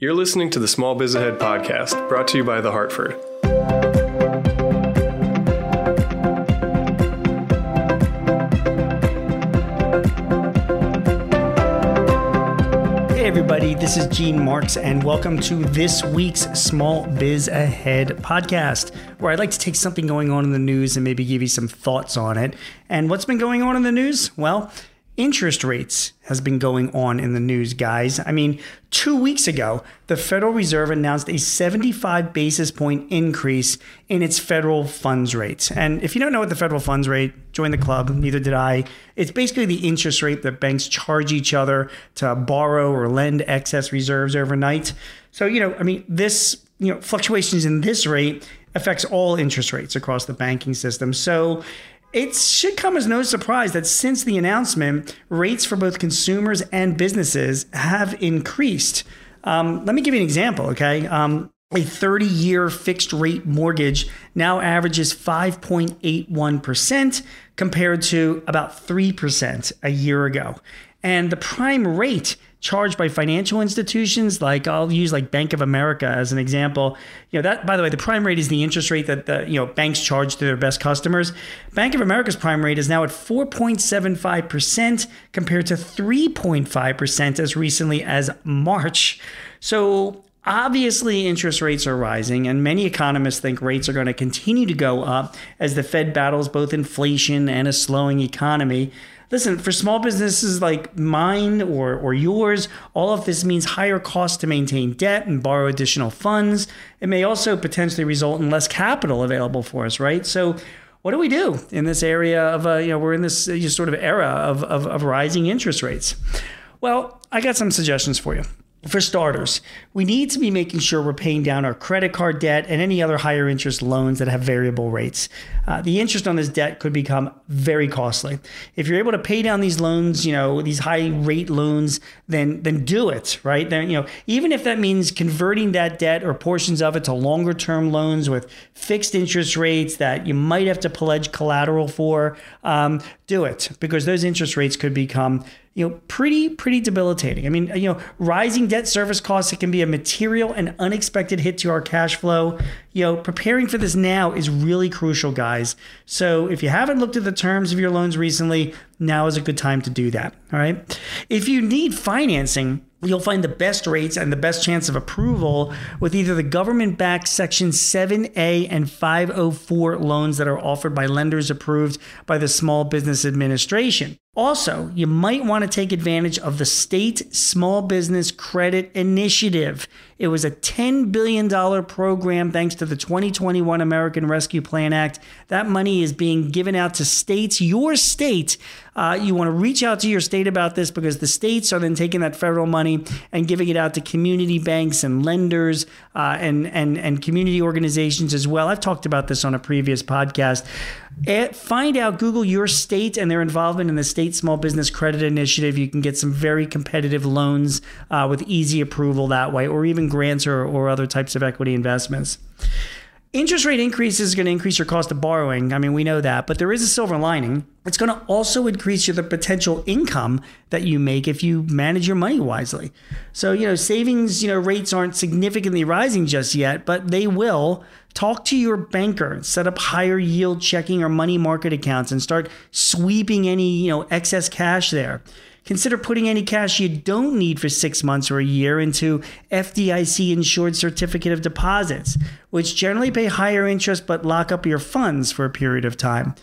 You're listening to the Small Biz Ahead podcast, brought to you by The Hartford. Hey, everybody, this is Gene Marks, and welcome to this week's Small Biz Ahead podcast, where I'd like to take something going on in the news and maybe give you some thoughts on it. And what's been going on in the news? Well, interest rates has been going on in the news, guys. I mean, two weeks ago, the Federal Reserve announced a 75 basis point increase in its federal funds rate. And if you don't know what the federal funds rate, join the club. Neither did I. It's basically the interest rate that banks charge each other to borrow or lend excess reserves overnight. So, you know, I mean, this, you know, fluctuations in this rate affects all interest rates across the banking system. So, it should come as no surprise that since the announcement, rates for both consumers and businesses have increased. Um, let me give you an example, okay? Um, a 30 year fixed rate mortgage now averages 5.81% compared to about 3% a year ago. And the prime rate charged by financial institutions like I'll use like Bank of America as an example. You know that by the way, the prime rate is the interest rate that the you know banks charge to their best customers. Bank of America's prime rate is now at 4.75% compared to 3.5% as recently as March. So Obviously, interest rates are rising, and many economists think rates are going to continue to go up as the Fed battles both inflation and a slowing economy. Listen, for small businesses like mine or, or yours, all of this means higher costs to maintain debt and borrow additional funds. It may also potentially result in less capital available for us, right? So, what do we do in this area of, uh, you know, we're in this uh, sort of era of, of, of rising interest rates? Well, I got some suggestions for you. For starters, we need to be making sure we're paying down our credit card debt and any other higher interest loans that have variable rates. Uh, the interest on this debt could become very costly. If you're able to pay down these loans, you know these high rate loans, then then do it, right? Then you know even if that means converting that debt or portions of it to longer term loans with fixed interest rates that you might have to pledge collateral for, um, do it because those interest rates could become you know, pretty, pretty debilitating. I mean, you know, rising debt service costs, it can be a material and unexpected hit to our cash flow. You know, preparing for this now is really crucial, guys. So if you haven't looked at the terms of your loans recently, now is a good time to do that. All right. If you need financing, You'll find the best rates and the best chance of approval with either the government backed Section 7A and 504 loans that are offered by lenders approved by the Small Business Administration. Also, you might want to take advantage of the State Small Business Credit Initiative. It was a $10 billion program thanks to the 2021 American Rescue Plan Act. That money is being given out to states, your state. Uh, you want to reach out to your state about this because the states are then taking that federal money and giving it out to community banks and lenders uh, and, and, and community organizations as well. I've talked about this on a previous podcast. At, find out, Google your state and their involvement in the State Small Business Credit Initiative. You can get some very competitive loans uh, with easy approval that way, or even grants or, or other types of equity investments. Interest rate increase is going to increase your cost of borrowing. I mean, we know that, but there is a silver lining. It's going to also increase your, the potential income that you make if you manage your money wisely. So, you know, savings, you know, rates aren't significantly rising just yet, but they will. Talk to your banker, set up higher yield checking or money market accounts and start sweeping any, you know, excess cash there. Consider putting any cash you don't need for six months or a year into FDIC insured certificate of deposits, which generally pay higher interest but lock up your funds for a period of time.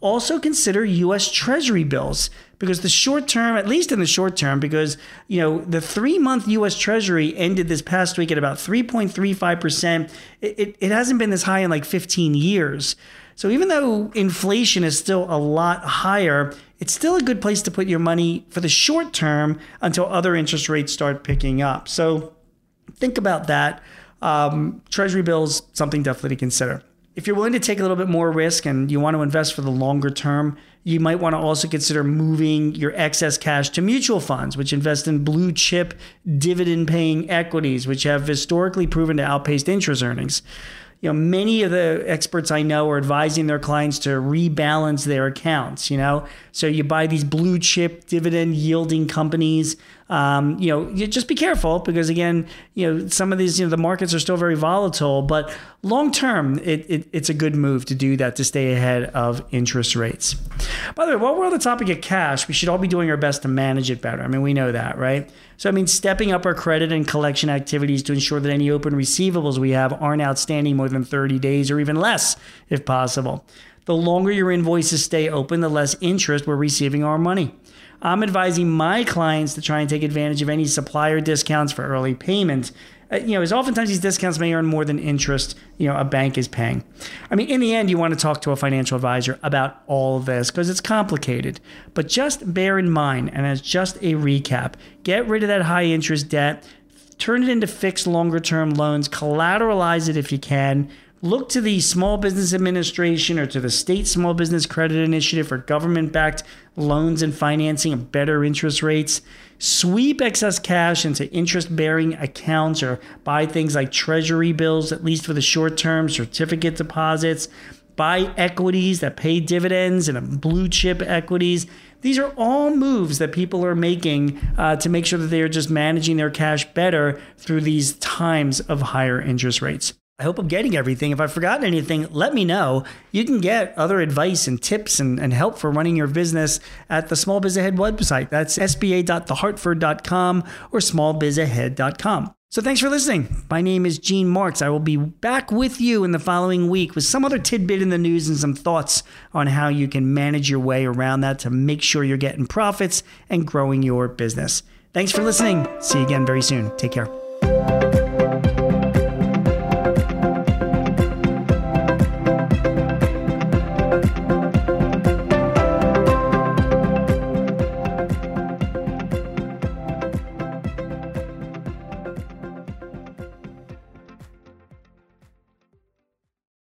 Also consider US Treasury bills because the short term, at least in the short term, because you know the three month U.S. Treasury ended this past week at about 3.35 percent. It, it hasn't been this high in like 15 years. So even though inflation is still a lot higher, it's still a good place to put your money for the short term until other interest rates start picking up. So think about that. Um, treasury bills, something definitely to consider. If you're willing to take a little bit more risk and you want to invest for the longer term, you might want to also consider moving your excess cash to mutual funds, which invest in blue chip dividend paying equities, which have historically proven to outpace interest earnings you know, many of the experts I know are advising their clients to rebalance their accounts, you know. So you buy these blue chip dividend yielding companies, Um, you know, you just be careful because again, you know, some of these, you know, the markets are still very volatile, but long term, it, it, it's a good move to do that to stay ahead of interest rates. By the way, while we're on the topic of cash, we should all be doing our best to manage it better. I mean, we know that, right? So, I mean, stepping up our credit and collection activities to ensure that any open receivables we have aren't outstanding more than 30 days or even less, if possible. The longer your invoices stay open, the less interest we're receiving our money. I'm advising my clients to try and take advantage of any supplier discounts for early payment. Uh, you know, as oftentimes these discounts may earn more than interest, you know, a bank is paying. I mean, in the end, you want to talk to a financial advisor about all of this because it's complicated. But just bear in mind, and as just a recap, get rid of that high interest debt, turn it into fixed longer term loans, collateralize it if you can, Look to the Small Business Administration or to the State Small Business Credit Initiative for government backed loans and financing at better interest rates. Sweep excess cash into interest bearing accounts or buy things like treasury bills, at least for the short term, certificate deposits. Buy equities that pay dividends and blue chip equities. These are all moves that people are making uh, to make sure that they are just managing their cash better through these times of higher interest rates. I hope I'm getting everything. If I've forgotten anything, let me know. You can get other advice and tips and, and help for running your business at the Small Biz Ahead website. That's sba.thehartford.com or smallbizahead.com. So thanks for listening. My name is Gene Marks. I will be back with you in the following week with some other tidbit in the news and some thoughts on how you can manage your way around that to make sure you're getting profits and growing your business. Thanks for listening. See you again very soon. Take care.